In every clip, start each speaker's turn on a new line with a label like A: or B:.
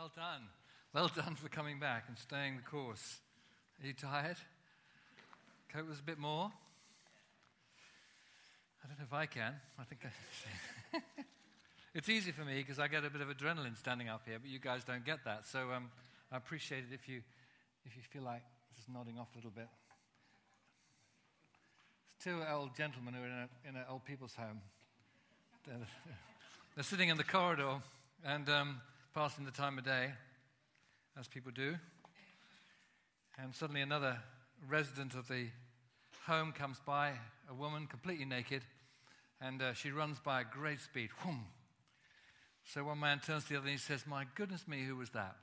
A: Well done. Well done for coming back and staying the course. Are you tired? Cope was a bit more? I don't know if I can. I think I. it's easy for me because I get a bit of adrenaline standing up here, but you guys don't get that. So um, I appreciate it if you, if you feel like just nodding off a little bit. There's two old gentlemen who are in an old people's home. They're, they're sitting in the corridor and um, passing the time of day, as people do. And suddenly another resident of the home comes by, a woman completely naked, and uh, she runs by at great speed. Whoom. So one man turns to the other and he says, My goodness me, who was that?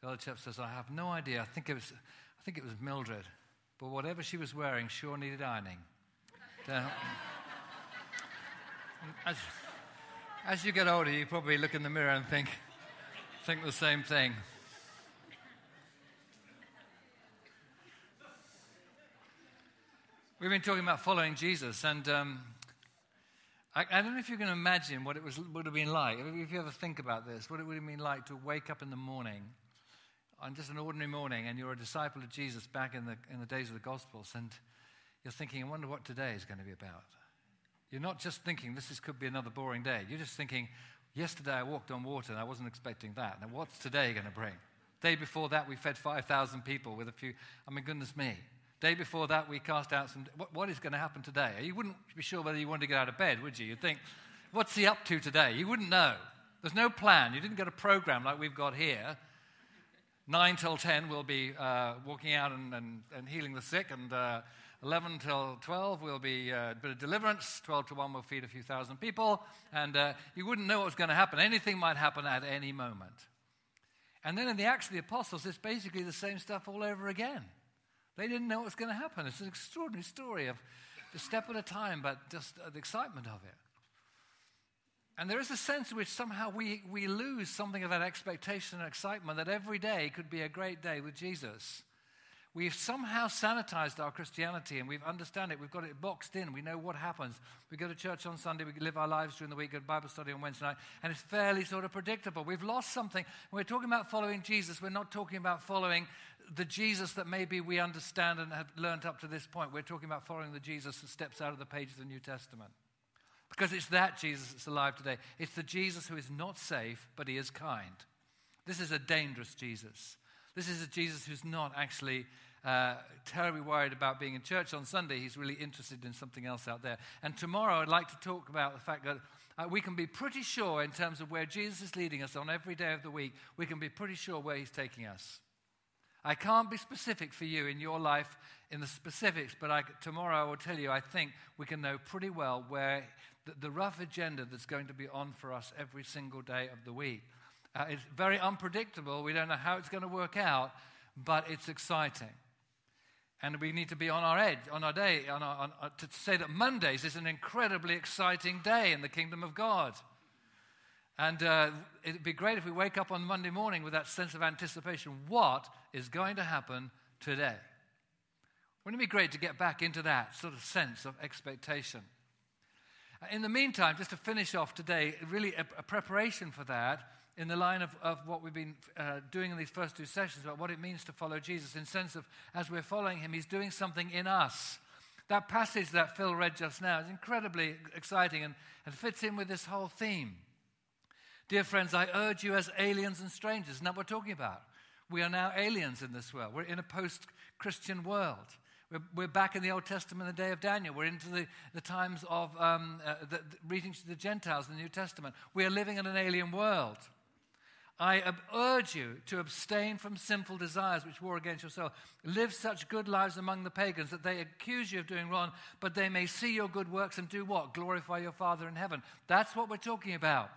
A: The other chap says, I have no idea. I think it was, I think it was Mildred. But whatever she was wearing sure needed ironing. as, you get older, you probably look in the mirror and think, think the same thing. We've been talking about following Jesus, and um, I, I, don't know if you can imagine what it was, would have been like. If you ever think about this, what it would have been like to wake up in the morning, on just an ordinary morning, and you're a disciple of Jesus back in the, in the days of the Gospels, and you're thinking, I wonder what today is going to be about. You're not just thinking this is, could be another boring day. You're just thinking, yesterday I walked on water and I wasn't expecting that. Now, what's today going to bring? Day before that, we fed 5,000 people with a few. I mean, goodness me. Day before that, we cast out some. What, what is going to happen today? You wouldn't be sure whether you wanted to get out of bed, would you? You'd think, what's he up to today? You wouldn't know. There's no plan. You didn't get a program like we've got here. 9 till 10, we'll be uh, walking out and, and, and, healing the sick. And uh, 11 till 12, we'll be uh, a bit of deliverance. 12 to 1, we'll feed a few thousand people. And uh, you wouldn't know what was going to happen. Anything might happen at any moment. And then in the Acts of the Apostles, it's basically the same stuff all over again. They didn't know what was going to happen. It's an extraordinary story of a step at a time, but just the excitement of it. And there is a sense in which somehow we, we lose something of that expectation and excitement that every day could be a great day with Jesus. We've somehow sanitized our Christianity and we've understand it. We've got it boxed in. We know what happens. We go to church on Sunday, we live our lives during the week, go to Bible study on Wednesday night, and it's fairly sort of predictable. We've lost something. When we're talking about following Jesus, we're not talking about following the Jesus that maybe we understand and have learned up to this point. We're talking about following the Jesus that steps out of the pages of the New Testament. Because it's that Jesus that's alive today. It's the Jesus who is not safe, but he is kind. This is a dangerous Jesus. This is a Jesus who's not actually uh, terribly worried about being in church on Sunday. He's really interested in something else out there. And tomorrow, I'd like to talk about the fact that uh, we can be pretty sure, in terms of where Jesus is leading us on every day of the week, we can be pretty sure where he's taking us. I can't be specific for you in your life in the specifics, but I, tomorrow I will tell you, I think we can know pretty well where the, the rough agenda that's going to be on for us every single day of the week. Uh, it's very unpredictable. We don't know how it's going to work out, but it's exciting. And we need to be on our edge, on our day, on our, on, uh, to say that Mondays is an incredibly exciting day in the kingdom of God. And uh, it'd be great if we wake up on Monday morning with that sense of anticipation. What is going to happen today? Wouldn't it be great to get back into that sort of sense of expectation? Uh, in the meantime, just to finish off today, really a, a preparation for that in the line of, of what we've been uh, doing in these first two sessions about what it means to follow Jesus, in sense of as we're following him, he's doing something in us. That passage that Phil read just now is incredibly exciting and, and fits in with this whole theme. Dear friends, I urge you as aliens and strangers, and that we're talking about. We are now aliens in this world. We're in a post Christian world. We're, we're, back in the Old Testament, the day of Daniel. We're into the, the times of um, uh, the, the reading to the Gentiles in the New Testament. We are living in an alien world. I urge you to abstain from sinful desires which war against your soul. Live such good lives among the pagans that they accuse you of doing wrong, but they may see your good works and do what? Glorify your Father in heaven. That's what we're talking about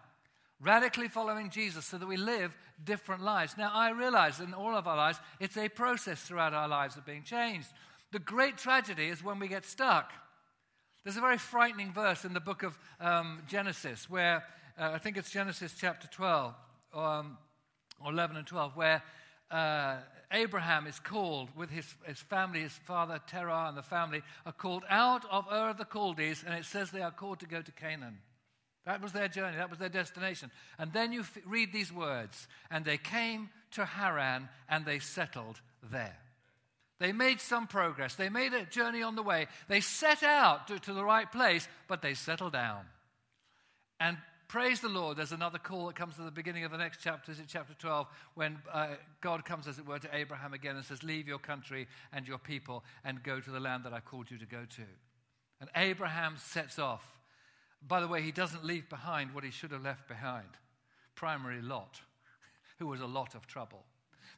A: radically following Jesus so that we live different lives. Now, I realize in all of our lives, it's a process throughout our lives of being changed. The great tragedy is when we get stuck. There's a very frightening verse in the book of um, Genesis where uh, I think it's Genesis chapter 12 um, or 11 and 12, where uh, Abraham is called with his, his family, his father Terah and the family are called out of Ur of the Chaldees, and it says they are called to go to Canaan. That was their journey, that was their destination. And then you f- read these words and they came to Haran and they settled there. They made some progress. They made a journey on the way. They set out to, to the right place, but they settled down. And praise the Lord, there's another call that comes at the beginning of the next chapter, is it chapter 12, when uh, God comes, as it were, to Abraham again and says, Leave your country and your people and go to the land that I called you to go to. And Abraham sets off. By the way, he doesn't leave behind what he should have left behind primary Lot, who was a lot of trouble.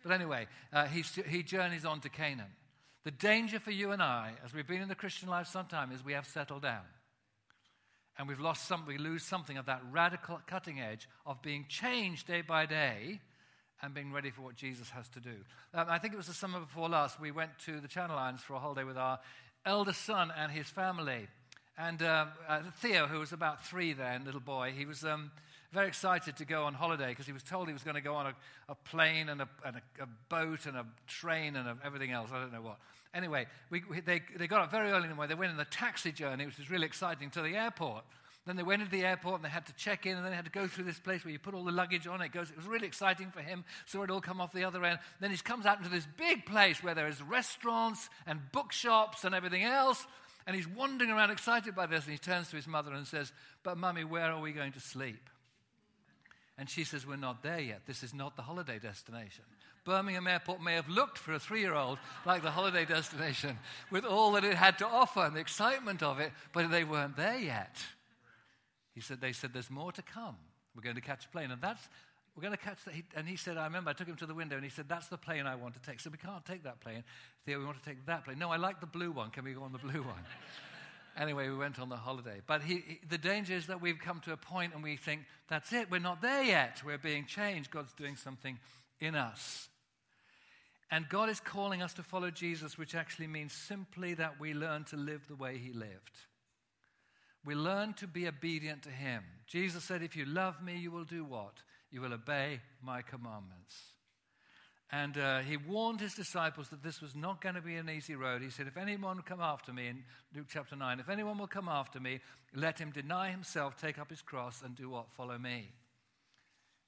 A: But anyway, uh, he, he journeys on to Canaan. The danger for you and I, as we've been in the Christian life sometime, is we have settled down. And we've lost some, we lose something of that radical cutting edge of being changed day by day and being ready for what Jesus has to do. Um, I think it was the summer before last, we went to the Channel Islands for a holiday with our eldest son and his family. And um, uh, Theo, who was about three then, little boy, he was um, very excited to go on holiday because he was told he was going to go on a, a plane and, a, and a, a, boat and a train and everything else. I don't know what. Anyway, we, we, they, they got up very early in the morning. They went on the taxi journey, which was really exciting, to the airport. Then they went into the airport and they had to check in and then they had to go through this place where you put all the luggage on. It goes. It was really exciting for him. Saw it all come off the other end. Then he comes out into this big place where there is restaurants and bookshops and everything else. And he's wandering around excited by this. And he turns to his mother and says, "But mummy, where are we going to sleep?" And she says, We're not there yet. This is not the holiday destination. Birmingham Airport may have looked for a three year old like the holiday destination with all that it had to offer and the excitement of it, but they weren't there yet. He said, They said, There's more to come. We're going to catch a plane. And that's, we're going to catch that. And he said, I remember I took him to the window and he said, That's the plane I want to take. So we can't take that plane. Theo, we want to take that plane. No, I like the blue one. Can we go on the blue one? Anyway, we went on the holiday. But he, he, the danger is that we've come to a point and we think, that's it, we're not there yet. We're being changed. God's doing something in us. And God is calling us to follow Jesus, which actually means simply that we learn to live the way he lived. We learn to be obedient to him. Jesus said, If you love me, you will do what? You will obey my commandments. And uh, he warned his disciples that this was not going to be an easy road. He said, If anyone will come after me, in Luke chapter 9, if anyone will come after me, let him deny himself, take up his cross, and do what? Follow me.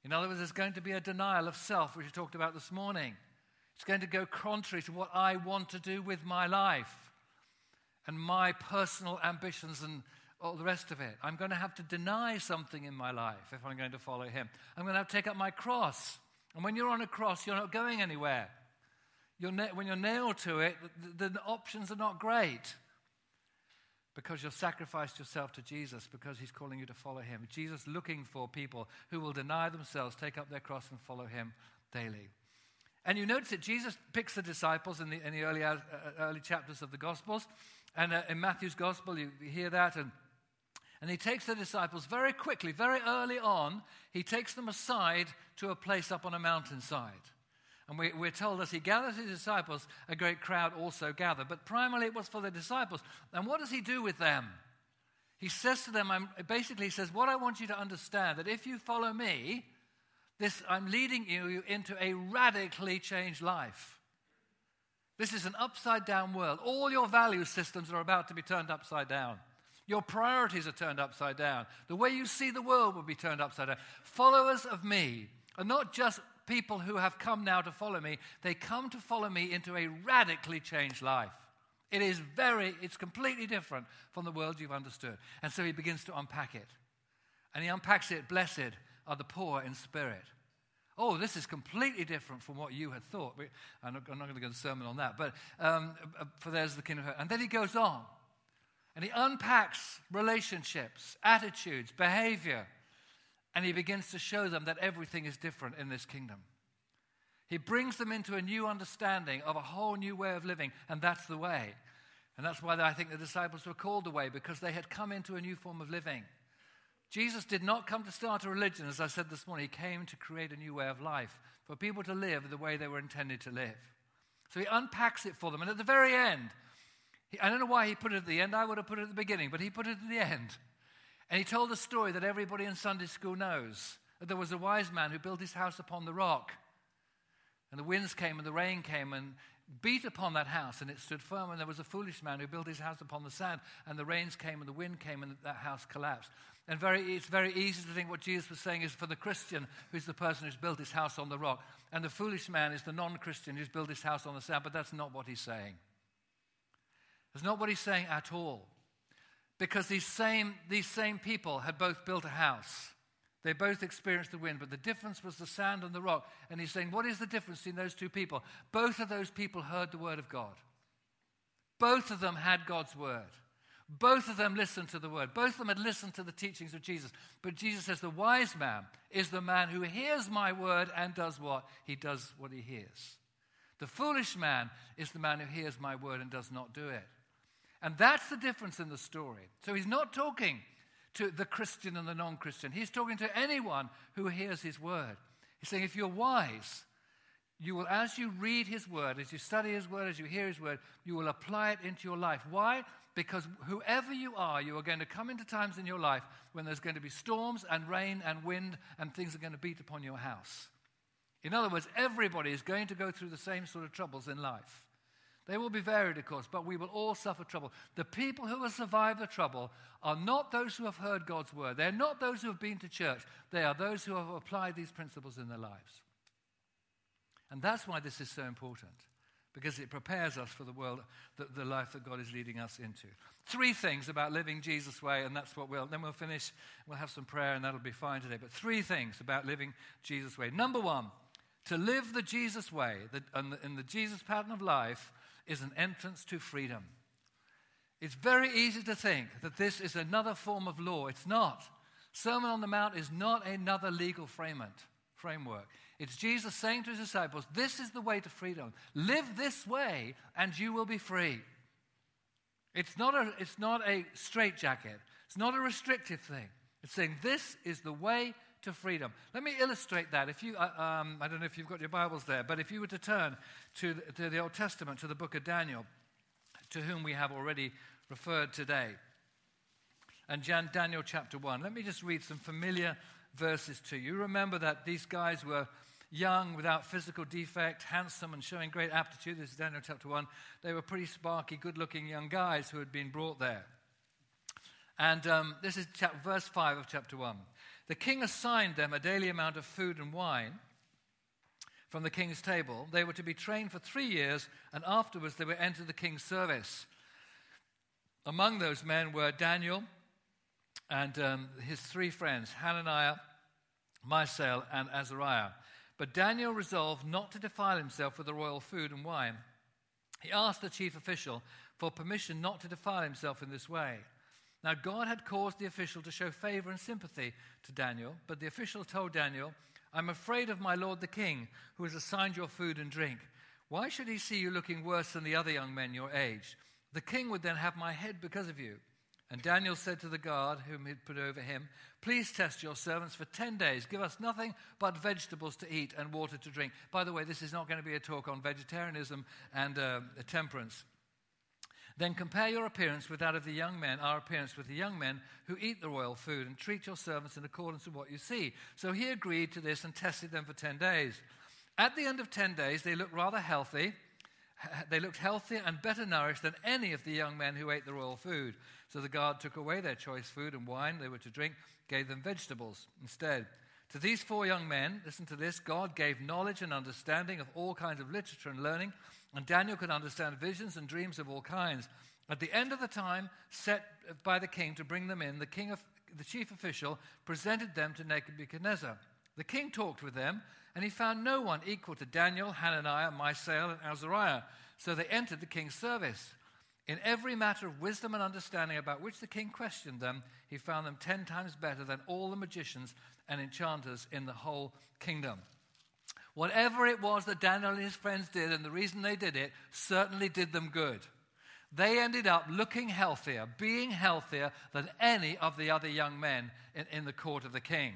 A: In other words, there's going to be a denial of self, which we talked about this morning. It's going to go contrary to what I want to do with my life and my personal ambitions and all the rest of it. I'm going to have to deny something in my life if I'm going to follow him. I'm going to have to take up my cross. And when you're on a cross, you're not going anywhere. You're na- when you're nailed to it, the, the options are not great because you've sacrificed yourself to Jesus because he's calling you to follow him. Jesus looking for people who will deny themselves, take up their cross, and follow him daily. And you notice that Jesus picks the disciples in the, in the early, uh, early chapters of the Gospels. And uh, in Matthew's Gospel, you, you hear that. And and he takes the disciples very quickly, very early on, he takes them aside to a place up on a mountainside. And we, are told as he gathers his disciples, a great crowd also gathered. But primarily it was for the disciples. And what does he do with them? He says to them, I'm, basically, he says, What I want you to understand that if you follow me, this, I'm leading you into a radically changed life. This is an upside down world. All your value systems are about to be turned upside down. Your priorities are turned upside down. The way you see the world will be turned upside down. Followers of me are not just people who have come now to follow me, they come to follow me into a radically changed life. It is very, it's completely different from the world you've understood. And so he begins to unpack it. And he unpacks it blessed are the poor in spirit. Oh, this is completely different from what you had thought. I'm not, I'm not going to go to sermon on that, but um, for there's the kingdom of heaven. And then he goes on. And he unpacks relationships, attitudes, behavior, and he begins to show them that everything is different in this kingdom. He brings them into a new understanding of a whole new way of living, and that's the way. And that's why I think the disciples were called away, because they had come into a new form of living. Jesus did not come to start a religion, as I said this morning. He came to create a new way of life for people to live the way they were intended to live. So he unpacks it for them. And at the very end, I don't know why he put it at the end. I would have put it at the beginning, but he put it at the end. And he told a story that everybody in Sunday school knows that there was a wise man who built his house upon the rock. And the winds came and the rain came, and beat upon that house, and it stood firm. And there was a foolish man who built his house upon the sand, and the rains came, and the wind came, and that house collapsed. And very, it's very easy to think what Jesus was saying is for the Christian, who's the person who's built his house on the rock, and the foolish man is the non Christian who's built his house on the sand, but that's not what he's saying. That's not what he's saying at all. Because these same, these same people had both built a house. They both experienced the wind, but the difference was the sand and the rock. And he's saying, What is the difference between those two people? Both of those people heard the word of God. Both of them had God's word. Both of them listened to the word. Both of them had listened to the teachings of Jesus. But Jesus says, The wise man is the man who hears my word and does what? He does what he hears. The foolish man is the man who hears my word and does not do it. And that's the difference in the story. So he's not talking to the Christian and the non Christian, he's talking to anyone who hears his word. He's saying, If you're wise, you will, as you read his word, as you study his word, as you hear his word, you will apply it into your life. Why? Because whoever you are, you are going to come into times in your life when there's going to be storms and rain and wind and things are going to beat upon your house. In other words, everybody is going to go through the same sort of troubles in life. They will be varied, of course, but we will all suffer trouble. The people who will survive the trouble are not those who have heard God's word. They're not those who have been to church. They are those who have applied these principles in their lives. And that's why this is so important, because it prepares us for the world, the, the life that God is leading us into. Three things about living Jesus' way, and that's what we'll, then we'll finish. We'll have some prayer, and that'll be fine today. But three things about living Jesus' way. Number one, to live the Jesus way, the, and the, in the Jesus pattern of life, is an entrance to freedom. It's very easy to think that this is another form of law. It's not. Sermon on the Mount is not another legal framework. It's Jesus saying to his disciples, This is the way to freedom. Live this way, and you will be free. It's not a, it's not a straitjacket, it's not a restrictive thing. It's saying, This is the way to freedom. Let me illustrate that. If you, uh, um, I don't know if you've got your Bibles there, but if you were to turn to the, to the Old Testament, to the book of Daniel, to whom we have already referred today, and Jan, Daniel chapter 1, let me just read some familiar verses to you. Remember that these guys were young, without physical defect, handsome, and showing great aptitude. This is Daniel chapter 1. They were pretty sparky, good looking young guys who had been brought there. And um, this is chap- verse 5 of chapter 1. The king assigned them a daily amount of food and wine from the king's table. They were to be trained for three years, and afterwards they were entered the king's service. Among those men were Daniel and um, his three friends, Hananiah, Mishael, and Azariah. But Daniel resolved not to defile himself with the royal food and wine. He asked the chief official for permission not to defile himself in this way. Now, God had caused the official to show favor and sympathy to Daniel, but the official told Daniel, I'm afraid of my lord the king, who has assigned your food and drink. Why should he see you looking worse than the other young men your age? The king would then have my head because of you. And Daniel said to the guard whom he'd put over him, Please test your servants for 10 days. Give us nothing but vegetables to eat and water to drink. By the way, this is not going to be a talk on vegetarianism and uh, temperance. Then compare your appearance with that of the young men, our appearance with the young men who eat the royal food, and treat your servants in accordance with what you see. So he agreed to this and tested them for 10 days. At the end of 10 days, they looked rather healthy. They looked healthier and better nourished than any of the young men who ate the royal food. So the guard took away their choice food and wine they were to drink, gave them vegetables instead. To these four young men, listen to this God gave knowledge and understanding of all kinds of literature and learning and Daniel could understand visions and dreams of all kinds. At the end of the time set by the king to bring them in, the, king of, the chief official presented them to Nebuchadnezzar. The king talked with them, and he found no one equal to Daniel, Hananiah, Mishael, and Azariah. So they entered the king's service. In every matter of wisdom and understanding about which the king questioned them, he found them ten times better than all the magicians and enchanters in the whole kingdom. Whatever it was that Daniel and his friends did, and the reason they did it, certainly did them good. They ended up looking healthier, being healthier than any of the other young men in, in the court of the king.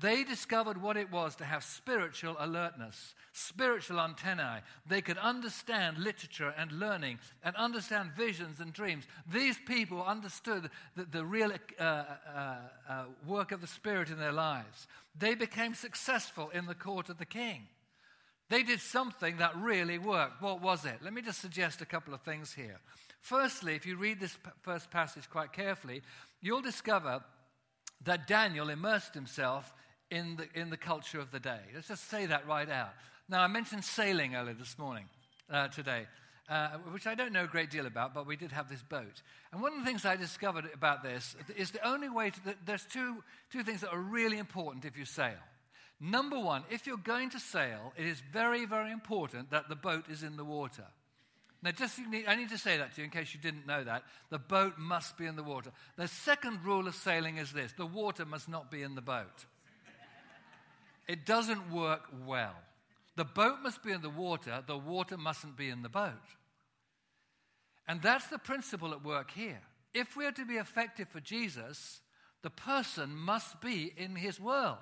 A: They discovered what it was to have spiritual alertness, spiritual antennae. They could understand literature and learning and understand visions and dreams. These people understood the, the real uh, uh, uh, work of the Spirit in their lives. They became successful in the court of the king. They did something that really worked. What was it? Let me just suggest a couple of things here. Firstly, if you read this first passage quite carefully, you'll discover that Daniel immersed himself in the, in the culture of the day. Let's just say that right out. Now, I mentioned sailing earlier this morning, uh, today, uh, which I don't know a great deal about, but we did have this boat. And one of the things I discovered about this is the only way to, there's two, two things that are really important if you sail. Number one, if you're going to sail, it is very, very important that the boat is in the water. Now, just I need to say that to you in case you didn't know that. The boat must be in the water. The second rule of sailing is this the water must not be in the boat. It doesn't work well. The boat must be in the water, the water mustn't be in the boat. And that's the principle at work here. If we are to be effective for Jesus, the person must be in his world.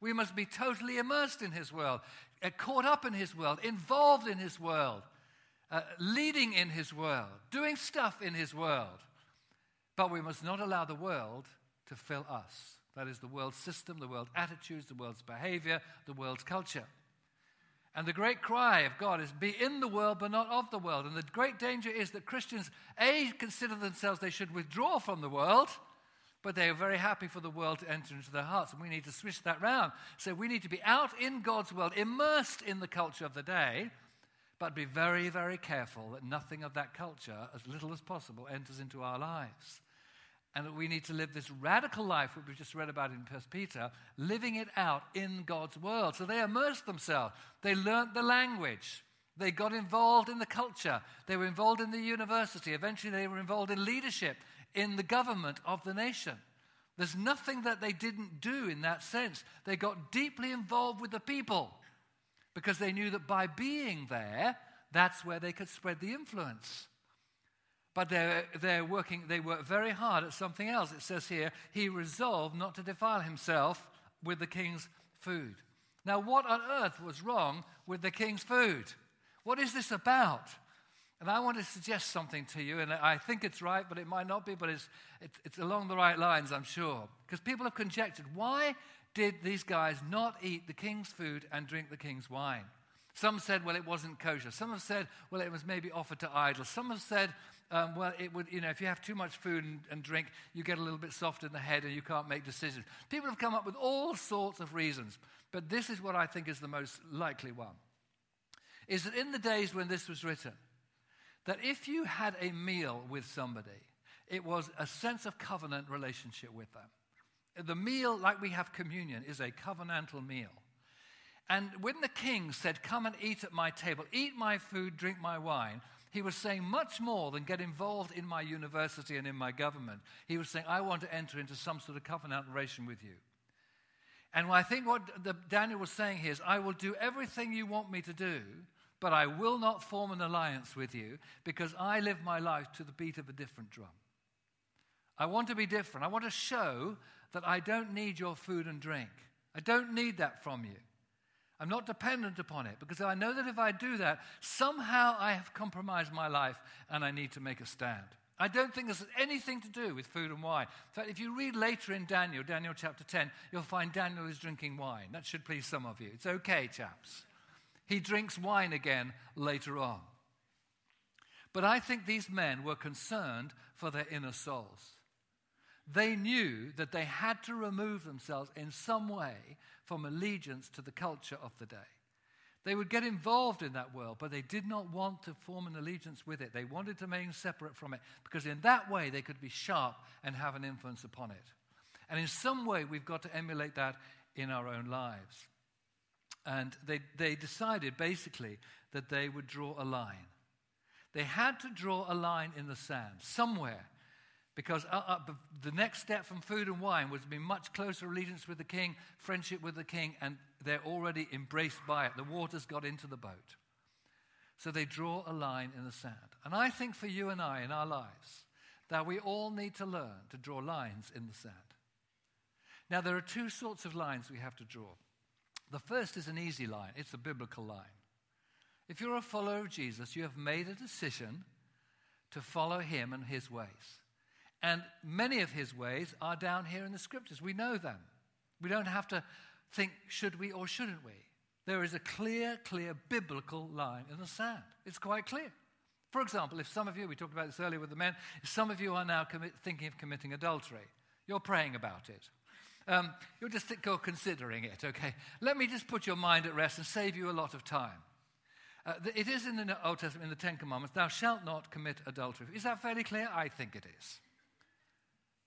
A: We must be totally immersed in his world, uh, caught up in his world, involved in his world uh, leading in his world, doing stuff in his world. But we must not allow the world to fill us. That is the world's system, the world's attitudes, the world's behavior, the world's culture. And the great cry of God is be in the world, but not of the world. And the great danger is that Christians, A, consider themselves they should withdraw from the world, but they are very happy for the world to enter into their hearts. And we need to switch that round. So we need to be out in God's world, immersed in the culture of the day, but be very, very careful that nothing of that culture, as little as possible, enters into our lives. And that we need to live this radical life, which we just read about in First Peter, living it out in God's world. So they immersed themselves. They learnt the language. They got involved in the culture. They were involved in the university. Eventually, they were involved in leadership in the government of the nation. There's nothing that they didn't do in that sense. They got deeply involved with the people because they knew that by being there, that's where they could spread the influence. But they're, they're working, they work very hard at something else. It says here, he resolved not to defile himself with the king's food. Now, what on earth was wrong with the king's food? What is this about? And I want to suggest something to you, and I think it's right, but it might not be, but it's, it's, it's along the right lines, I'm sure. Because people have conjectured why did these guys not eat the king's food and drink the king's wine? Some said, well, it wasn't kosher. Some have said, well, it was maybe offered to idols. Some have said, um, well, it would, you know, if you have too much food and, and, drink, you get a little bit soft in the head and you can't make decisions. People have come up with all sorts of reasons, but this is what I think is the most likely one. Is that in the days when this was written, that if you had a meal with somebody, it was a sense of covenant relationship with them. The meal, like we have communion, is a covenantal meal. And when the king said, Come and eat at my table, eat my food, drink my wine, he was saying much more than get involved in my university and in my government. He was saying, I want to enter into some sort of covenant relation with you. And I think what the, Daniel was saying here is, I will do everything you want me to do, but I will not form an alliance with you because I live my life to the beat of a different drum. I want to be different. I want to show that I don't need your food and drink. I don't need that from you. I'm not dependent upon it because I know that if I do that, somehow I have compromised my life and I need to make a stand. I don't think this has anything to do with food and wine. In fact, if you read later in Daniel, Daniel chapter 10, you'll find Daniel is drinking wine. That should please some of you. It's okay, chaps. He drinks wine again later on. But I think these men were concerned for their inner souls they knew that they had to remove themselves in some way from allegiance to the culture of the day. They would get involved in that world, but they did not want to form an allegiance with it. They wanted to remain separate from it because, in that way, they could be sharp and have an influence upon it. And in some way, we've got to emulate that in our own lives. And they, they decided basically that they would draw a line. They had to draw a line in the sand somewhere because uh, uh, the next step from food and wine was to be much closer allegiance with the king, friendship with the king, and they're already embraced by it. The waters got into the boat. So they draw a line in the sand. And I think for you and I in our lives, that we all need to learn to draw lines in the sand. Now, there are two sorts of lines we have to draw. The first is an easy line, it's a biblical line. If you're a follower of Jesus, you have made a decision to follow him and his ways. And many of his ways are down here in the scriptures. We know them. We don't have to think, should we or shouldn't we? There is a clear, clear biblical line in the sand. It's quite clear. For example, if some of you, we talked about this earlier with the men, if some of you are now commit, thinking of committing adultery, you're praying about it. Um, you're just th- considering it, okay? Let me just put your mind at rest and save you a lot of time. Uh, it is in the Old Testament, in the Ten Commandments, thou shalt not commit adultery. Is that fairly clear? I think it is.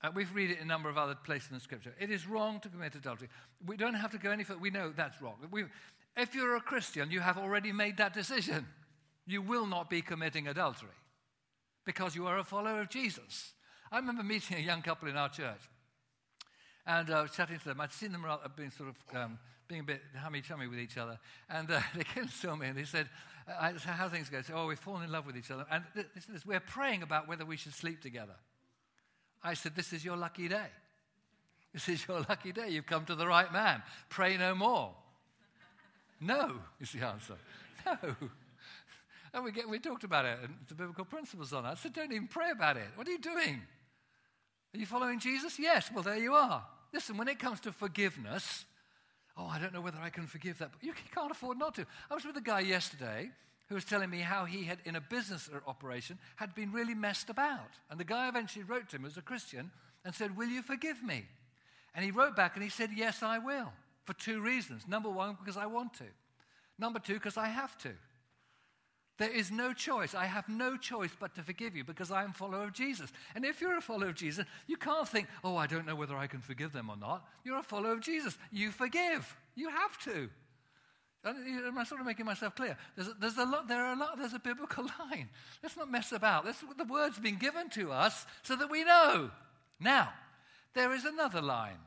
A: Uh, we've read it in a number of other places in the scripture. It is wrong to commit adultery. We don't have to go any further. We know that's wrong. We, if you're a Christian, you have already made that decision. You will not be committing adultery because you are a follower of Jesus. I remember meeting a young couple in our church and uh, was chatting to them. I'd seen them being sort of um, being a bit hummy chummy with each other. And uh, they came to me and they said, uh, How things go? Said, oh, we've fallen in love with each other. And they said, We're praying about whether we should sleep together. I said, This is your lucky day. This is your lucky day. You've come to the right man. Pray no more. no, is the answer. No. And we, get, we talked about it and the biblical principles on it. I said, Don't even pray about it. What are you doing? Are you following Jesus? Yes. Well, there you are. Listen, when it comes to forgiveness, oh, I don't know whether I can forgive that. But you can't afford not to. I was with a guy yesterday who was telling me how he had, in a business operation, had been really messed about. And the guy eventually wrote to him as a Christian and said, Will you forgive me? And he wrote back and he said, Yes, I will, for two reasons. Number one, because I want to. Number two, because I have to. There is no choice. I have no choice but to forgive you because I am a follower of Jesus. And if you're a follower of Jesus, you can't think, oh, I don't know whether I can forgive them or not. You're a follower of Jesus. You forgive. You have to. Am I sort of making myself clear? There's a, there's a lot, there are a lot, there's a biblical line. Let's not mess about. The word's been given to us so that we know. Now, there is another line.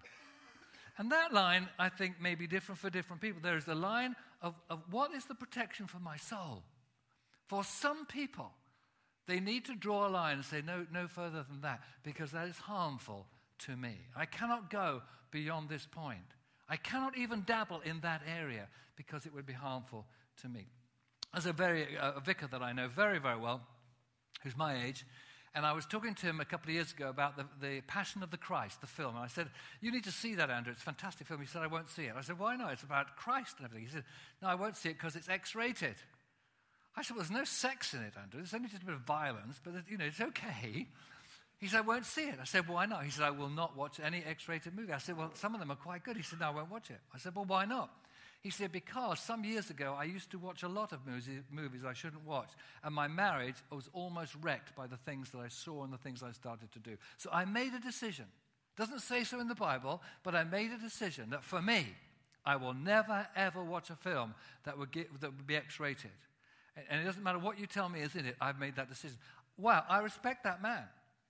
A: And that line, I think, may be different for different people. There is the line of, of what is the protection for my soul? For some people, they need to draw a line and say, no, no further than that, because that is harmful to me. I cannot go beyond this point. I cannot even dabble in that area because it would be harmful to me. There's a, very, uh, a vicar that I know very, very well, who's my age, and I was talking to him a couple of years ago about the, the Passion of the Christ, the film. And I said, You need to see that, Andrew. It's a fantastic film. He said, I won't see it. I said, Why not? It's about Christ and everything. He said, No, I won't see it because it's X rated. I said, Well, there's no sex in it, Andrew. There's only just a bit of violence, but you know, it's okay. He said, I won't see it. I said, Why not? He said, I will not watch any X rated movie. I said, Well, some of them are quite good. He said, No, I won't watch it. I said, Well, why not? He said, Because some years ago I used to watch a lot of movies I shouldn't watch, and my marriage was almost wrecked by the things that I saw and the things I started to do. So I made a decision. Doesn't say so in the Bible, but I made a decision that for me, I will never ever watch a film that would, get, that would be X rated. And it doesn't matter what you tell me is in it, I've made that decision. Wow, I respect that man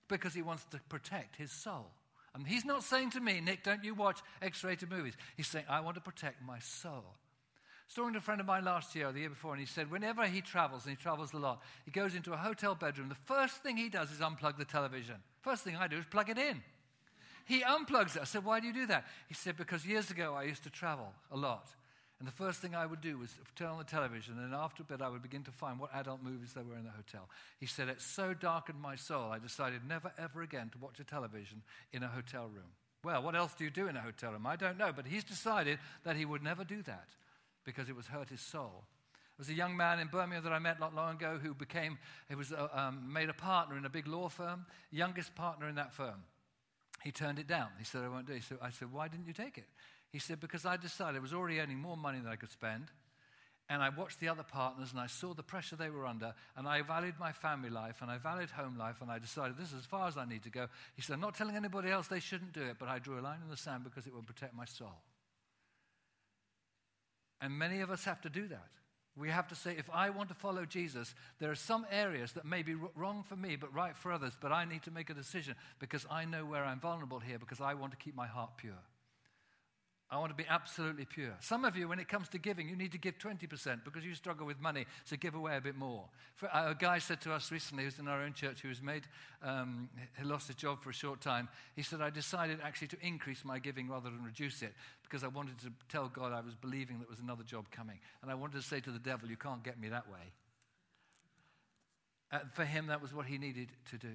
A: because he wants to protect his soul. And he's not saying to me, Nick, don't you watch X rated movies. He's saying, I want to protect my soul. I was talking to a friend of mine last year or the year before, and he said, whenever he travels, and he travels a lot, he goes into a hotel bedroom. The first thing he does is unplug the television. First thing I do is plug it in. He unplugs it. I said, Why do you do that? He said, Because years ago I used to travel a lot. And the first thing I would do was turn on the television, and after a bit, I would begin to find what adult movies there were in the hotel. He said, It so darkened my soul, I decided never, ever again to watch a television in a hotel room. Well, what else do you do in a hotel room? I don't know, but he's decided that he would never do that because it was hurt his soul. There was a young man in Birmingham that I met not long ago who became, he was uh, um, made a partner in a big law firm, youngest partner in that firm. He turned it down. He said, I won't do it. So I said, Why didn't you take it? He said, Because I decided I was already earning more money than I could spend. And I watched the other partners and I saw the pressure they were under. And I valued my family life and I valued home life. And I decided this is as far as I need to go. He said, I'm not telling anybody else they shouldn't do it, but I drew a line in the sand because it would protect my soul. And many of us have to do that. We have to say, if I want to follow Jesus, there are some areas that may be wrong for me, but right for others. But I need to make a decision because I know where I'm vulnerable here because I want to keep my heart pure. I want to be absolutely pure. Some of you, when it comes to giving, you need to give 20% because you struggle with money, so give away a bit more. For, uh, a guy said to us recently, who's in our own church, who was made, um, he lost his job for a short time. He said, I decided actually to increase my giving rather than reduce it because I wanted to tell God I was believing there was another job coming. And I wanted to say to the devil, You can't get me that way. Uh, for him, that was what he needed to do.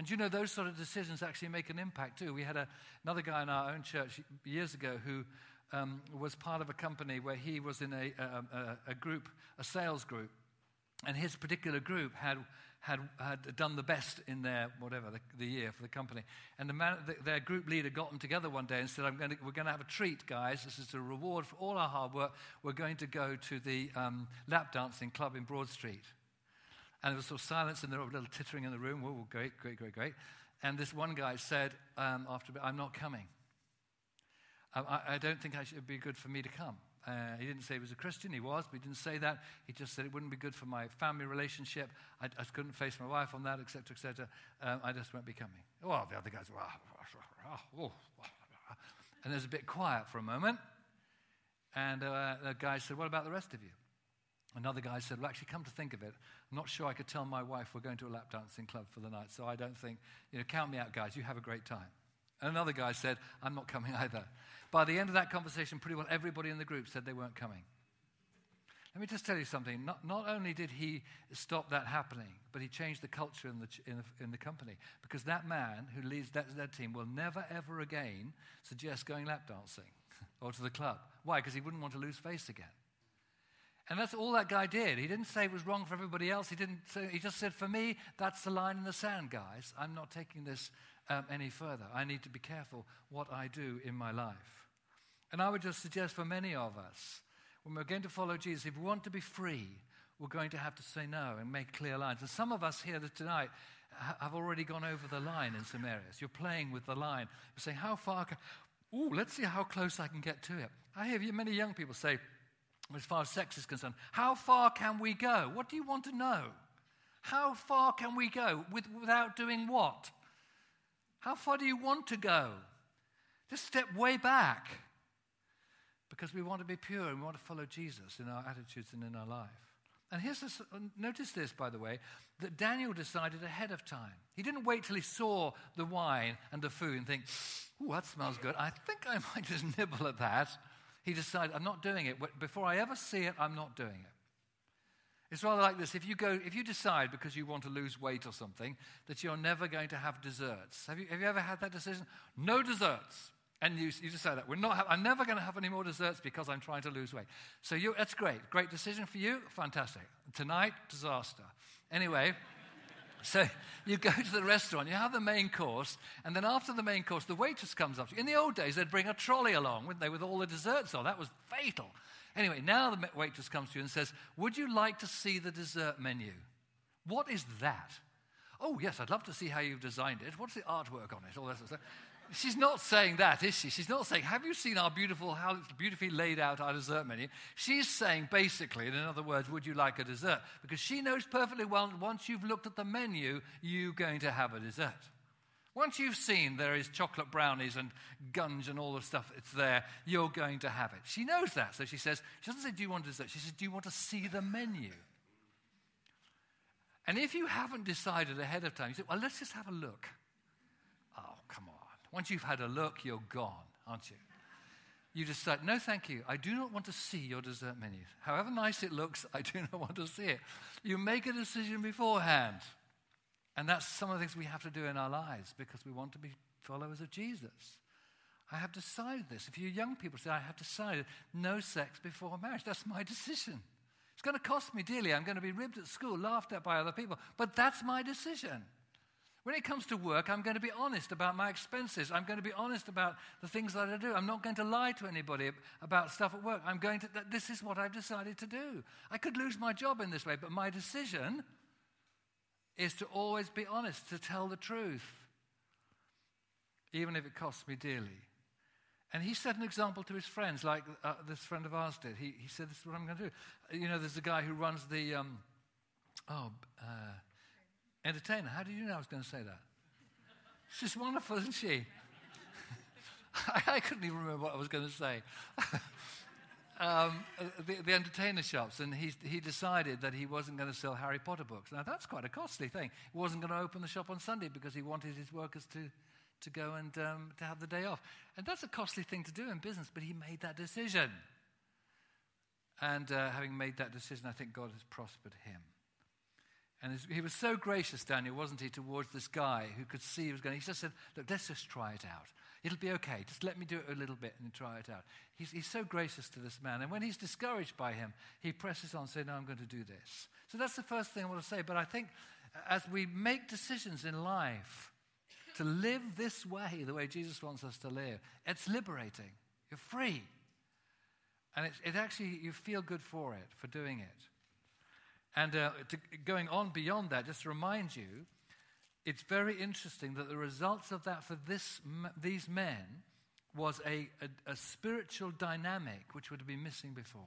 A: And you know, those sort of decisions actually make an impact too. We had a, another guy in our own church years ago who um, was part of a company where he was in a, a, a, group, a sales group, and his particular group had, had, had done the best in their, whatever, the, the year for the company. And the man, the, their group leader got them together one day and said, I'm going to, We're going to have a treat, guys. This is a reward for all our hard work. We're going to go to the um, lap dancing club in Broad Street. And there was sort of silence and there was a little tittering in the room. Whoa, great, great, great, great. And this one guy said, um, after a bit, I'm not coming. I, I, don't think it would be good for me to come. Uh, he didn't say he was a Christian. He was, but he didn't say that. He just said it wouldn't be good for my family relationship. I, I couldn't face my wife on that, etc., etc. Um, I just won't be coming. Well, the other guys oh, and there's a bit quiet for a moment. And uh, the guy said, What about the rest of you? Another guy said, Well, actually, come to think of it, I'm not sure I could tell my wife we're going to a lap dancing club for the night, so I don't think, you know, count me out, guys. You have a great time. And another guy said, I'm not coming either. By the end of that conversation, pretty well everybody in the group said they weren't coming. Let me just tell you something. Not, not only did he stop that happening, but he changed the culture in the, in the, in the company. Because that man who leads that, that team will never, ever again suggest going lap dancing or to the club. Why? Because he wouldn't want to lose face again. And that's all that guy did. He didn't say it was wrong for everybody else. He, didn't say, he just said, For me, that's the line in the sand, guys. I'm not taking this um, any further. I need to be careful what I do in my life. And I would just suggest for many of us, when we're going to follow Jesus, if we want to be free, we're going to have to say no and make clear lines. And some of us here tonight have already gone over the line in some areas. You're playing with the line. You're saying, How far can. Ooh, let's see how close I can get to it. I hear many young people say, as far as sex is concerned. How far can we go? What do you want to know? How far can we go with, without doing what? How far do you want to go? Just step way back. Because we want to be pure and we want to follow Jesus in our attitudes and in our life. And here's this, uh, notice this, by the way, that Daniel decided ahead of time. He didn't wait till he saw the wine and the food and think, "Oh, that smells good. I think I might just nibble at that." He decided, I'm not doing it. Before I ever see it, I'm not doing it. It's rather like this. If you, go, if you decide because you want to lose weight or something that you're never going to have desserts, have you, have you ever had that decision? No desserts. And you, you decide that. We're not I'm never going to have any more desserts because I'm trying to lose weight. So you, that's great. Great decision for you. Fantastic. Tonight, disaster. Anyway. So you go to the restaurant, you have the main course, and then after the main course, the waitress comes up. In the old days, they'd bring a trolley along, wouldn't they, with all the desserts on. That was fatal. Anyway, now the waitress comes to you and says, Would you like to see the dessert menu? What is that? Oh, yes, I'd love to see how you've designed it. What's the artwork on it? All that sort of stuff. She's not saying that, is she? She's not saying, Have you seen our beautiful, how beautifully laid out our dessert menu? She's saying, basically, in other words, Would you like a dessert? Because she knows perfectly well, once you've looked at the menu, you're going to have a dessert. Once you've seen there is chocolate brownies and gunge and all the stuff that's there, you're going to have it. She knows that. So she says, She doesn't say, Do you want dessert? She says, Do you want to see the menu? And if you haven't decided ahead of time, you say, Well, let's just have a look. Once you've had a look, you're gone, aren't you? You decide, no, thank you. I do not want to see your dessert menu. However nice it looks, I do not want to see it. You make a decision beforehand. And that's some of the things we have to do in our lives because we want to be followers of Jesus. I have decided this. If you young people say, I have decided no sex before marriage, that's my decision. It's going to cost me dearly. I'm going to be ribbed at school, laughed at by other people, but that's my decision. When it comes to work, I'm going to be honest about my expenses. I'm going to be honest about the things that I do. I'm not going to lie to anybody about stuff at work. I'm going to, this is what I've decided to do. I could lose my job in this way, but my decision is to always be honest, to tell the truth, even if it costs me dearly. And he set an example to his friends, like uh, this friend of ours did. He, he said, This is what I'm going to do. You know, there's a guy who runs the, um, oh, uh, Entertainer. How did you know I was going to say that? She's wonderful, isn't she? I, couldn't even remember what I was going to say. um, the, the, entertainer shops, and he, he decided that he wasn't going to sell Harry Potter books. Now, that's quite a costly thing. He wasn't going to open the shop on Sunday because he wanted his workers to, to go and um, to have the day off. And that's a costly thing to do in business, but he made that decision. And uh, having made that decision, I think God has prospered him. And he was so gracious, Daniel, wasn't he, towards this guy who could see he was going. He just said, Look, let's just try it out. It'll be okay. Just let me do it a little bit and try it out. He's, he's so gracious to this man. And when he's discouraged by him, he presses on, saying, No, I'm going to do this. So that's the first thing I want to say. But I think uh, as we make decisions in life to live this way, the way Jesus wants us to live, it's liberating. You're free. And it, it actually, you feel good for it, for doing it. And uh, to, going on beyond that, just to remind you, it's very interesting that the results of that for this, these men was a, a, a spiritual dynamic which would have been missing before.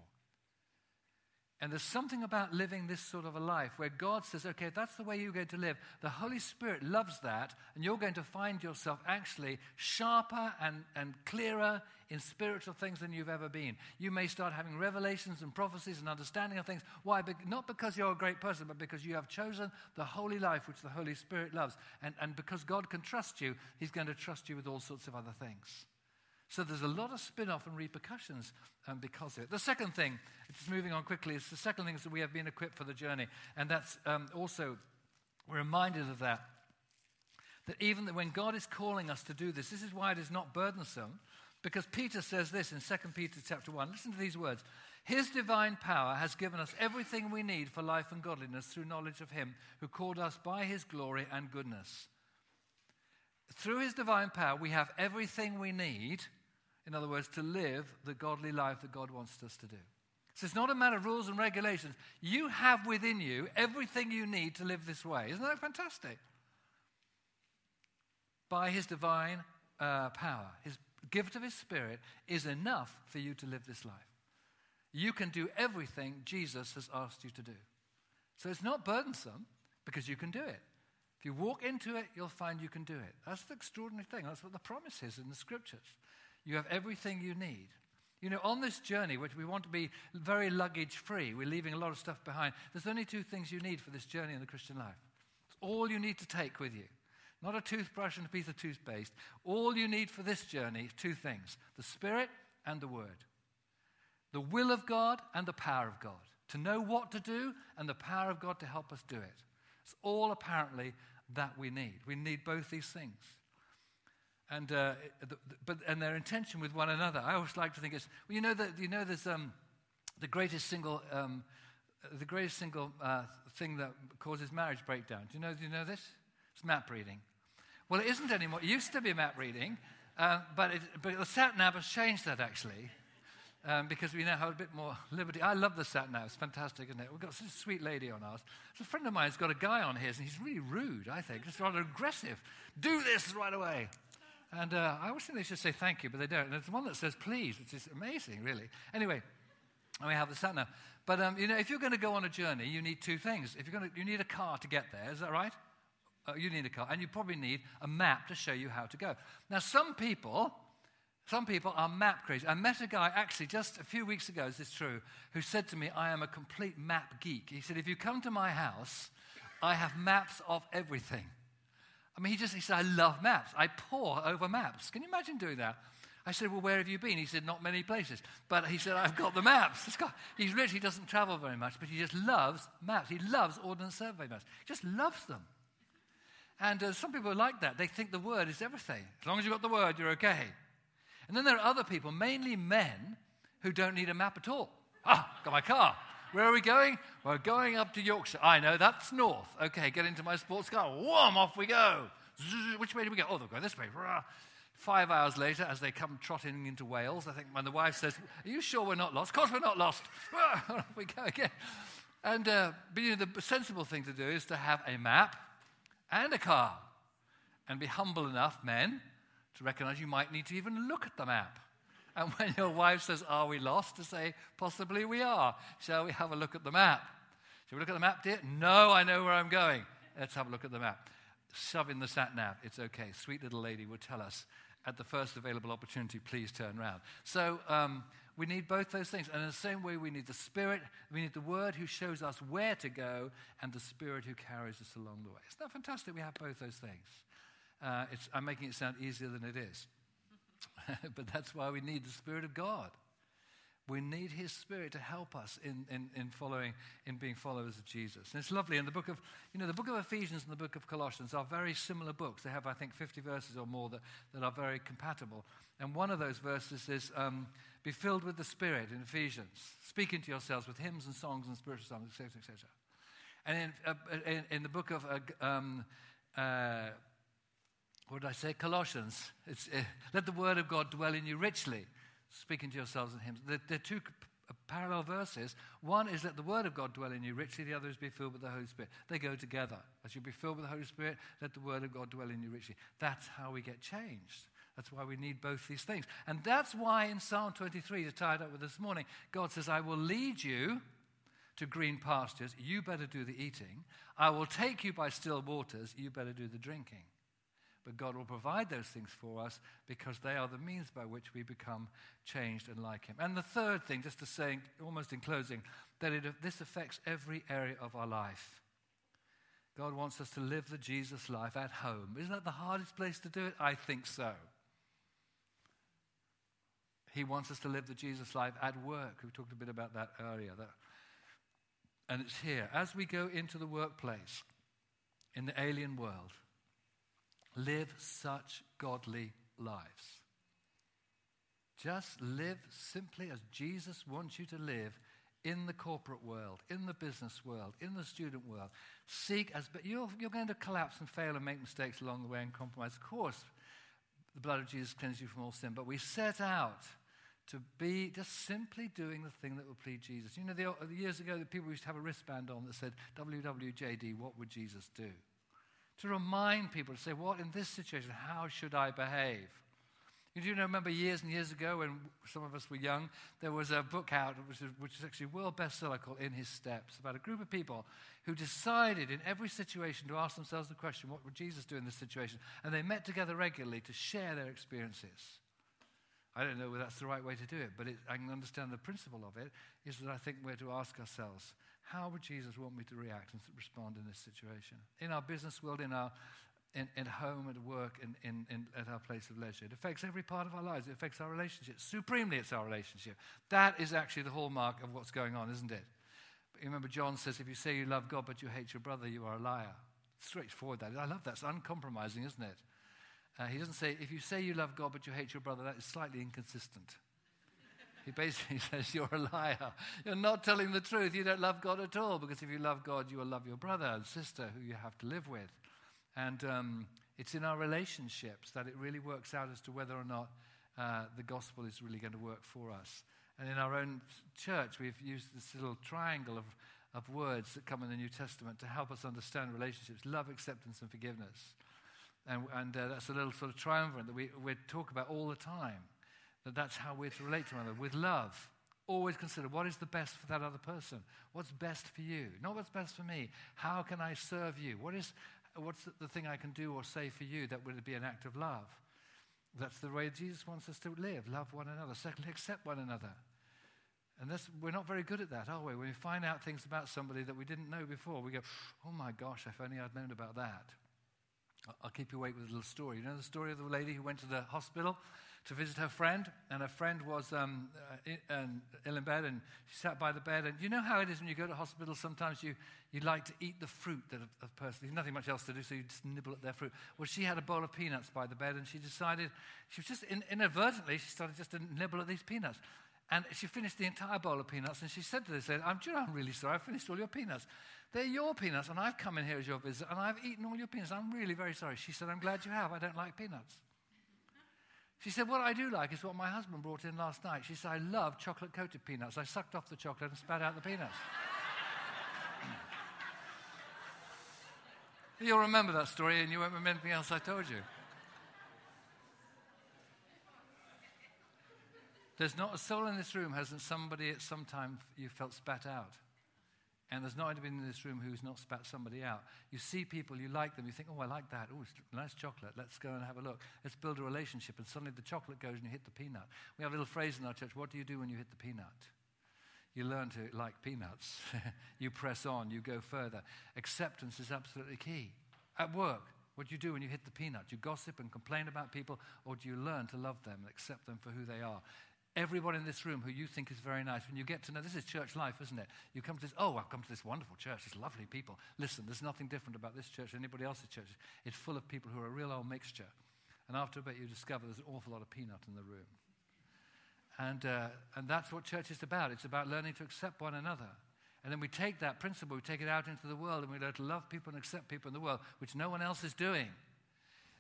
A: And there's something about living this sort of a life where God says, okay, that's the way you're going to live. The Holy Spirit loves that, and you're going to find yourself actually sharper and, and clearer in spiritual things than you've ever been. You may start having revelations and prophecies and understanding of things. Why? Be- not because you're a great person, but because you have chosen the holy life which the Holy Spirit loves. And, and because God can trust you, He's going to trust you with all sorts of other things. So there's a lot of spin off and repercussions um, because of it. The second thing, just moving on quickly, is the second thing is that we have been equipped for the journey. And that's um, also, we're reminded of that. That even that when God is calling us to do this, this is why it is not burdensome, because Peter says this in 2 Peter chapter 1. Listen to these words. His divine power has given us everything we need for life and godliness through knowledge of Him who called us by His glory and goodness. Through His divine power, we have everything we need in other words, to live the godly life that God wants us to do. So it's not a matter of rules and regulations. You have within you everything you need to live this way. Isn't that fantastic? By His divine uh, power, His gift of His Spirit is enough for you to live this life. You can do everything Jesus has asked you to do. So it's not burdensome because you can do it. If you walk into it, you'll find you can do it. That's the extraordinary thing. That's what the promise is in the scriptures. You have everything you need. You know, on this journey, which we want to be very luggage free, we're leaving a lot of stuff behind. There's only two things you need for this journey in the Christian life. It's all you need to take with you. Not a toothbrush and a piece of toothpaste. All you need for this journey is two things the Spirit and the Word. The will of God and the power of God. To know what to do and the power of God to help us do it. It's all apparently that we need. We need both these things and uh, but and their intention with one another. I always like to think it's well, you know that you know there's um, the greatest single um, the greatest single uh, thing that causes marriage breakdown. Do you know? Do you know this? It's map reading. Well, it isn't anymore. It used to be map reading, uh, but it, but the sat nav has changed that actually. Um, because we now have a bit more liberty. I love the sat nav; it's fantastic, isn't it? We've got such a sweet lady on ours. So a friend of mine's got a guy on his, and he's really rude. I think, just rather aggressive. Do this right away. And uh, I always think they should say thank you, but they don't. And there's one that says please, which is amazing, really. Anyway, and we have the sat nav. But um, you know, if you're going to go on a journey, you need two things. If you're going to, you need a car to get there. Is that right? Uh, you need a car, and you probably need a map to show you how to go. Now, some people, some people are map crazy. I met a guy actually just a few weeks ago. Is this true? Who said to me, "I am a complete map geek." He said, "If you come to my house, I have maps of everything." I mean, he just he said, I love maps. I pore over maps. Can you imagine doing that? I said, Well, where have you been? He said, Not many places. But he said, I've got the maps. Got, he's rich, he doesn't travel very much, but he just loves maps. He loves Ordnance Survey maps. He just loves them. And uh, some people are like that. They think the word is everything. As long as you've got the word, you're okay. And then there are other people, mainly men, who don't need a map at all. Ah, got my car. Where are we going? We're going up to Yorkshire. I know, that's north. Okay, get into my sports car. Wham, off we go. Which way do we go? Oh, they'll go this way. Five hours later, as they come trotting into Wales, I think when the wife says, Are you sure we're not lost? Of course we're not lost. off we go again. And uh, but, you know, the sensible thing to do is to have a map and a car and be humble enough, men, to recognize you might need to even look at the map. And when your wife says, Are we lost? to say, Possibly we are. Shall we have a look at the map? Shall we look at the map, dear? No, I know where I'm going. Let's have a look at the map. Shove in the sat nav. It's okay. Sweet little lady will tell us at the first available opportunity, please turn round. So um, we need both those things. And in the same way, we need the Spirit, we need the Word who shows us where to go, and the Spirit who carries us along the way. Isn't that fantastic? We have both those things. Uh, I'm making it sound easier than it is. but that's why we need the Spirit of God. We need His Spirit to help us in, in, in following, in being followers of Jesus. And it's lovely. In the book of, you know, the book of Ephesians and the book of Colossians are very similar books. They have, I think, 50 verses or more that, that are very compatible. And one of those verses is, um, be filled with the Spirit in Ephesians, speaking to yourselves with hymns and songs and spiritual songs, etc., etc. And in, uh, in, in, the book of, uh, um, uh, what did I say? Colossians, uh, let the word of God dwell in you richly speaking to yourselves in hymns. There, are two parallel verses. One is let the word of God dwell in you richly, the other is be filled with the Holy Spirit. They go together. As you be filled with the Holy Spirit, let the word of God dwell in you richly. That's how we get changed. That's why we need both these things. And that's why in Psalm 23, to tie it up with this morning, God says, I will lead you to green pastures. You better do the eating. I will take you by still waters. You better do the drinking. But God will provide those things for us because they are the means by which we become changed and like Him. And the third thing, just to say, almost in closing, that it, this affects every area of our life. God wants us to live the Jesus life at home. Isn't that the hardest place to do it? I think so. He wants us to live the Jesus life at work. We talked a bit about that earlier. That, and it's here. As we go into the workplace, in the alien world, live such godly lives. Just live simply as Jesus wants you to live in the corporate world, in the business world, in the student world. Seek as, but you're, you're going to collapse and fail and make mistakes along the way and compromise. Of course, the blood of Jesus cleanses you from all sin, but we set out to be just simply doing the thing that will please Jesus. You know, the, years ago, the people used to have a wristband on that said, WWJD, what would Jesus do? To remind people to say, What in this situation, how should I behave? You do remember years and years ago when some of us were young, there was a book out which is, which is actually world bestseller called In His Steps about a group of people who decided in every situation to ask themselves the question, What would Jesus do in this situation? And they met together regularly to share their experiences. I don't know whether that's the right way to do it, but it, I can understand the principle of it is that I think we're to ask ourselves, how would Jesus want me to react and respond in this situation? In our business world, in our in, in home, at work, in, in, in, at our place of leisure. It affects every part of our lives. It affects our relationships. Supremely, it's our relationship. That is actually the hallmark of what's going on, isn't it? But remember, John says, if you say you love God but you hate your brother, you are a liar. Straightforward, that. I love that. It's uncompromising, isn't it? Uh, he doesn't say, if you say you love God but you hate your brother, that is slightly inconsistent. He basically says, You're a liar. You're not telling the truth. You don't love God at all, because if you love God, you will love your brother and sister who you have to live with. And um, it's in our relationships that it really works out as to whether or not uh, the gospel is really going to work for us. And in our own church, we've used this little triangle of, of words that come in the New Testament to help us understand relationships love, acceptance, and forgiveness. And, and uh, that's a little sort of triumvirate that we, we talk about all the time that that's how we're to relate to one another with love. Always consider what is the best for that other person. What's best for you? Not what's best for me. How can I serve you? What is, what's the, thing I can do or say for you that would be an act of love? That's the way Jesus wants us to live. Love one another. Secondly, accept one another. And this, we're not very good at that, are we? When we find out things about somebody that we didn't know before, we go, oh my gosh, if only I'd known about that. I'll keep you awake with a little story. You know the story of the lady who went to the hospital to visit her friend, and her friend was um, uh, ill in bed, and she sat by the bed. And you know how it is when you go to hospital, sometimes you, you like to eat the fruit that a, a person, there's nothing much else to do, so you just nibble at their fruit. Well, she had a bowl of peanuts by the bed, and she decided, she was just in, inadvertently, she started just to nibble at these peanuts. And she finished the entire bowl of peanuts, and she said to this, lady, I'm, you know, I'm really sorry, I finished all your peanuts. They're your peanuts, and I've come in here as your visitor, and I've eaten all your peanuts. I'm really very sorry. She said, I'm glad you have. I don't like peanuts. She said, What I do like is what my husband brought in last night. She said, I love chocolate coated peanuts. I sucked off the chocolate and spat out the peanuts. You'll remember that story and you won't remember anything else I told you. There's not a soul in this room hasn't somebody at some time you felt spat out. And there's not anybody in this room who's not spat somebody out. You see people, you like them, you think, oh, I like that. Oh, it's nice chocolate. Let's go and have a look. Let's build a relationship. And suddenly the chocolate goes and you hit the peanut. We have a little phrase in our church what do you do when you hit the peanut? You learn to like peanuts. you press on, you go further. Acceptance is absolutely key. At work, what do you do when you hit the peanut? Do you gossip and complain about people, or do you learn to love them and accept them for who they are? Everyone in this room who you think is very nice, when you get to know, this is church life, isn't it? You come to this, oh, I've come to this wonderful church, there's lovely people. Listen, there's nothing different about this church than anybody else's church. It's full of people who are a real old mixture. And after a bit, you discover there's an awful lot of peanut in the room. And, uh, and that's what church is about. It's about learning to accept one another. And then we take that principle, we take it out into the world, and we learn to love people and accept people in the world, which no one else is doing.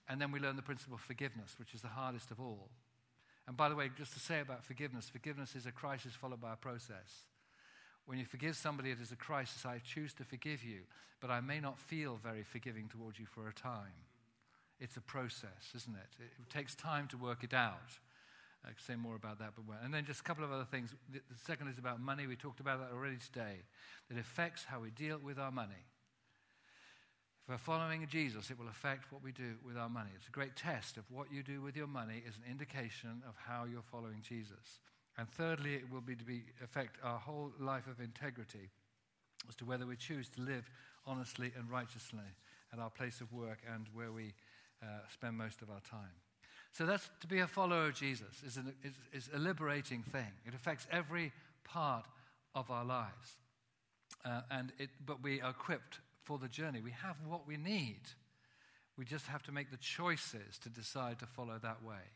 A: And then we learn the principle of forgiveness, which is the hardest of all. And by the way, just to say about forgiveness, forgiveness is a crisis followed by a process. When you forgive somebody, it is a crisis. I choose to forgive you, but I may not feel very forgiving towards you for a time. It's a process, isn't it? It takes time to work it out. I can say more about that, but when. And then just a couple of other things. The, the second is about money. We talked about that already today. It affects how we deal with our money. If we're following Jesus, it will affect what we do with our money. It's a great test of what you do with your money is an indication of how you're following Jesus. And thirdly, it will be to be affect our whole life of integrity as to whether we choose to live honestly and righteously at our place of work and where we uh, spend most of our time. So that's to be a follower of Jesus is, an, is, is a liberating thing. It affects every part of our lives. Uh, and it, but we are equipped for the journey. We have what we need. We just have to make the choices to decide to follow that way.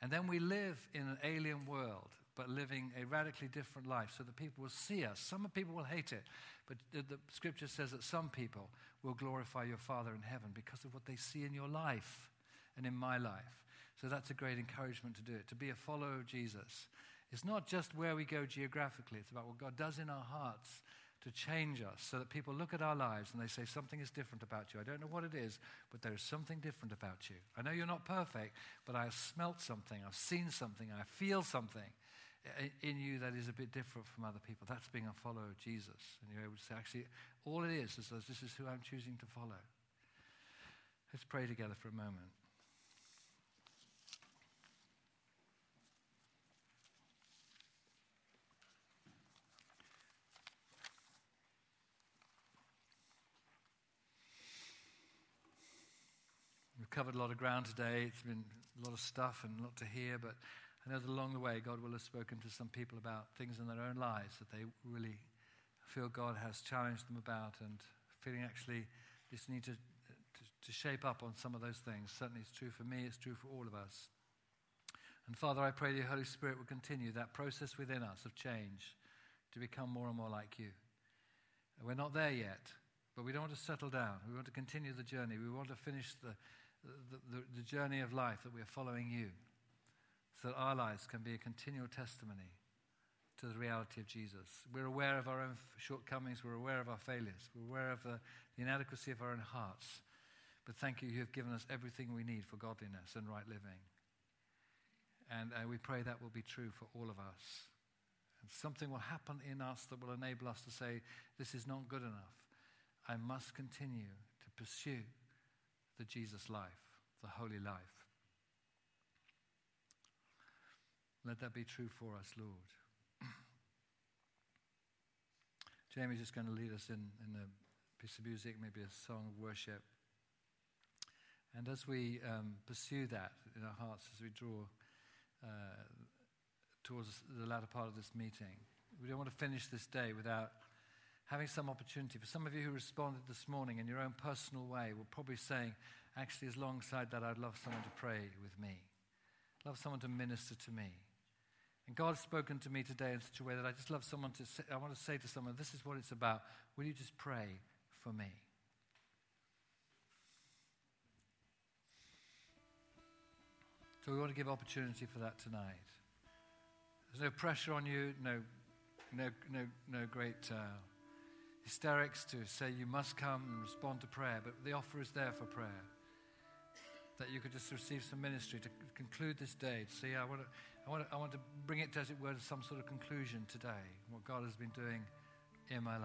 A: And then we live in an alien world, but living a radically different life so that people will see us. Some people will hate it, but the, the scripture says that some people will glorify your Father in heaven because of what they see in your life and in my life. So that's a great encouragement to do it. To be a follower of Jesus It's not just where we go geographically, it's about what God does in our hearts to change us so that people look at our lives and they say, Something is different about you. I don't know what it is, but there is something different about you. I know you're not perfect, but I have smelt something, I've seen something, I feel something in you that is a bit different from other people. That's being a follower of Jesus. And you're able to say, Actually, all it is is this is who I'm choosing to follow. Let's pray together for a moment. Covered a lot of ground today. It's been a lot of stuff and a lot to hear, but I know that along the way, God will have spoken to some people about things in their own lives that they really feel God has challenged them about and feeling actually just need to, to, to shape up on some of those things. Certainly, it's true for me, it's true for all of us. And Father, I pray the Holy Spirit will continue that process within us of change to become more and more like you. We're not there yet, but we don't want to settle down. We want to continue the journey. We want to finish the, the, the, the journey of life that we are following you, so that our lives can be a continual testimony to the reality of Jesus. We're aware of our own shortcomings, we're aware of our failures, we're aware of the, the inadequacy of our own hearts. But thank you, you have given us everything we need for godliness and right living. And uh, we pray that will be true for all of us. And something will happen in us that will enable us to say, This is not good enough. I must continue to pursue the Jesus life, the holy life. Let that be true for us, Lord. Jamie's just going to lead us in, in a piece of music, maybe a song of worship. And as we um, pursue that in our hearts, as we draw uh, towards the latter part of this meeting, we don't want to finish this day without having some opportunity. For some of you who responded this morning in your own personal way, were probably saying, actually, as alongside that, I'd love someone to pray with me, I'd love someone to minister to me. And God's spoken to me today in such a way that I just love someone to say, I want to say to someone, this is what it's about. Will you just pray for me? So we want to give opportunity for that tonight. There's no pressure on you, no, no, no, no great uh, hysterics to say you must come and respond to prayer, but the offer is there for prayer. That you could just receive some ministry to conclude this day, to say, I want to, I want to, I want to bring it, as it were, to some sort of conclusion today, what God has been doing in my life.